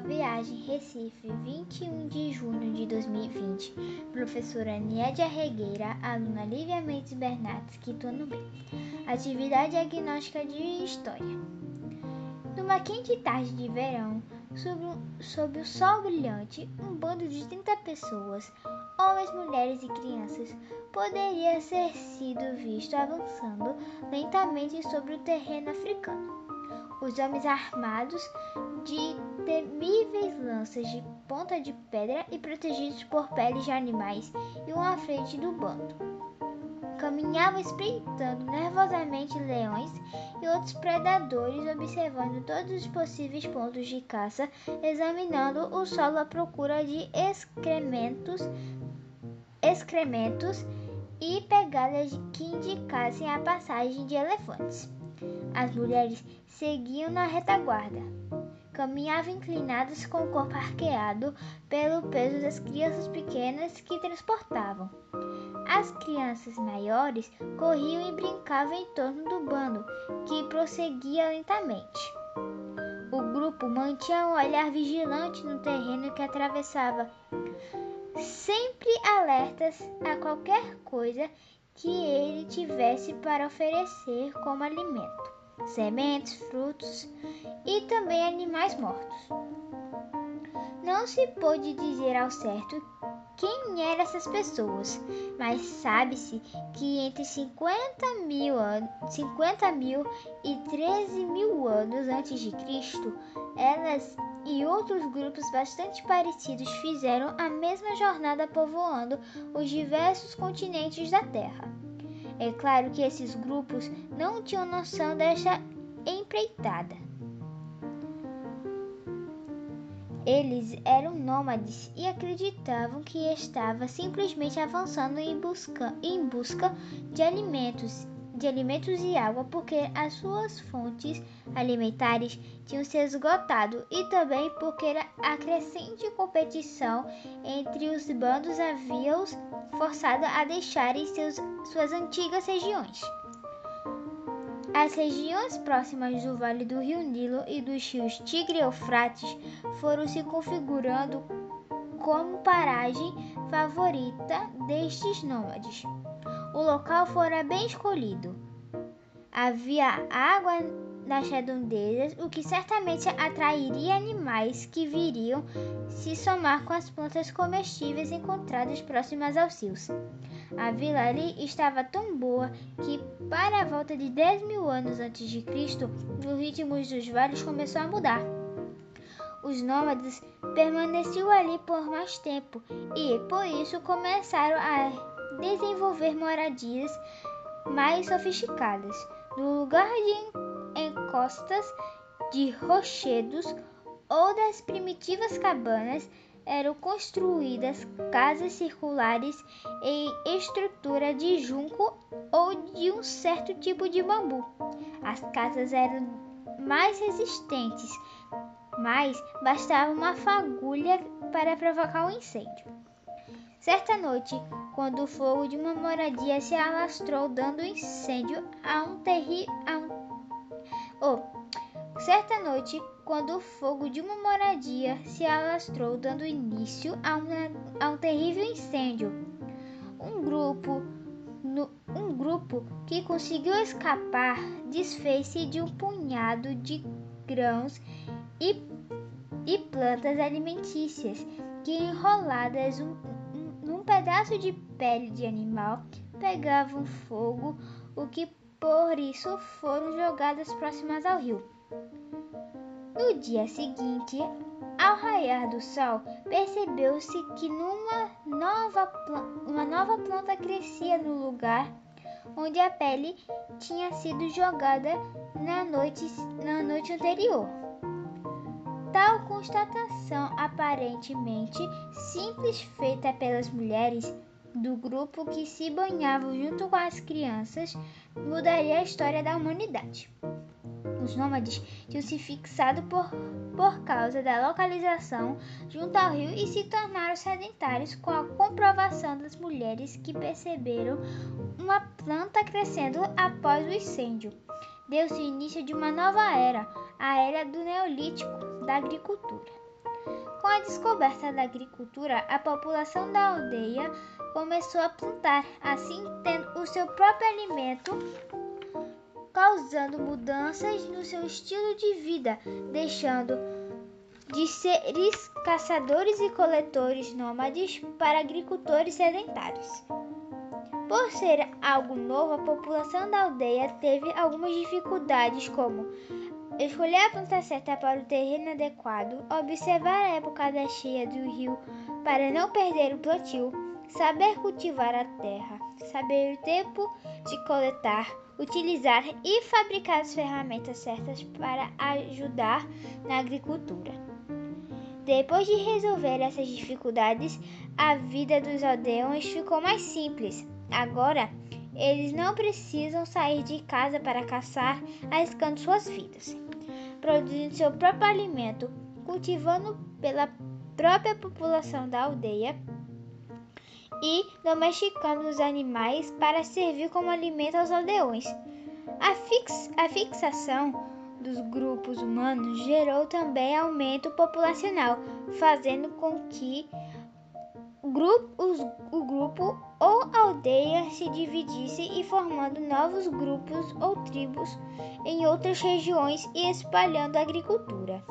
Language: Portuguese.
Viagem, Recife, 21 de junho de 2020. Professora Nédia Regueira, aluna Lívia Mendes Bernardes, quinto ano B. Atividade diagnóstica de História. Numa quente tarde de verão, sob, sob o sol brilhante, um bando de 30 pessoas, homens, mulheres e crianças, poderia ser sido visto avançando lentamente sobre o terreno africano. Os homens armados de temíveis lanças de ponta de pedra e protegidos por peles de animais iam à frente do bando. Caminhavam espreitando nervosamente leões e outros predadores, observando todos os possíveis pontos de caça, examinando o solo à procura de excrementos, excrementos e pegadas que indicassem a passagem de elefantes. As mulheres seguiam na retaguarda. Caminhavam inclinadas com o corpo arqueado pelo peso das crianças pequenas que transportavam. As crianças maiores corriam e brincavam em torno do bando, que prosseguia lentamente. O grupo mantinha um olhar vigilante no terreno que atravessava, sempre alertas a qualquer coisa que ele tivesse para oferecer como alimento, sementes, frutos e também animais mortos. Não se pôde dizer ao certo quem eram essas pessoas, mas sabe-se que entre 50 mil, 50 mil e 13 mil anos antes de Cristo, elas e outros grupos bastante parecidos fizeram a mesma jornada povoando os diversos continentes da Terra. É claro que esses grupos não tinham noção desta empreitada. Eles eram nômades e acreditavam que estava simplesmente avançando em busca, em busca de alimentos de alimentos e água porque as suas fontes alimentares tinham se esgotado e também porque a crescente competição entre os bandos havia-os forçado a deixarem seus, suas antigas regiões. As regiões próximas do Vale do Rio Nilo e dos rios Tigre e Eufrates foram se configurando como paragem favorita destes nômades. O local fora bem escolhido. Havia água nas redondezas, o que certamente atrairia animais que viriam se somar com as plantas comestíveis encontradas próximas aos rios. A vila ali estava tão boa que, para a volta de 10 mil anos antes de Cristo, o ritmo dos vales começou a mudar. Os nômades permaneciam ali por mais tempo e, por isso, começaram a desenvolver moradias mais sofisticadas. No lugar de encostas de rochedos ou das primitivas cabanas, eram construídas casas circulares em estrutura de junco ou de um certo tipo de bambu. As casas eram mais resistentes, mas bastava uma fagulha para provocar um incêndio. Certa noite, quando o fogo de uma moradia se alastrou, dando incêndio a um terrível. Um... Oh. Certa noite, quando o fogo de uma moradia se alastrou, dando início a, uma, a um terrível incêndio, um grupo, no, um grupo que conseguiu escapar desfez-se de um punhado de grãos e, e plantas alimentícias que enroladas um, pedaço de pele de animal pegavam fogo, o que por isso foram jogadas próximas ao rio. No dia seguinte, ao raiar do sol, percebeu-se que numa nova uma nova planta crescia no lugar onde a pele tinha sido jogada na noite, na noite anterior. Constatação aparentemente simples feita pelas mulheres do grupo que se banhavam junto com as crianças mudaria a história da humanidade. Os nômades tinham se fixado por, por causa da localização junto ao rio e se tornaram sedentários com a comprovação das mulheres que perceberam uma planta crescendo após o incêndio. Deu-se início de uma nova era, a era do Neolítico da agricultura. Com a descoberta da agricultura, a população da aldeia começou a plantar, assim tendo o seu próprio alimento, causando mudanças no seu estilo de vida, deixando de seres caçadores e coletores nômades para agricultores sedentários. Por ser algo novo, a população da aldeia teve algumas dificuldades, como escolher a planta certa para o terreno adequado, observar a época da cheia do rio para não perder o plantio, saber cultivar a terra, saber o tempo de coletar, utilizar e fabricar as ferramentas certas para ajudar na agricultura. Depois de resolver essas dificuldades, a vida dos aldeões ficou mais simples. Agora, eles não precisam sair de casa para caçar, arriscando suas vidas, produzindo seu próprio alimento, cultivando pela própria população da aldeia e domesticando os animais para servir como alimento aos aldeões. A, fix a fixação dos grupos humanos gerou também aumento populacional, fazendo com que grupo, os, o grupo ou aldeia se dividisse e formando novos grupos ou tribos em outras regiões e espalhando a agricultura.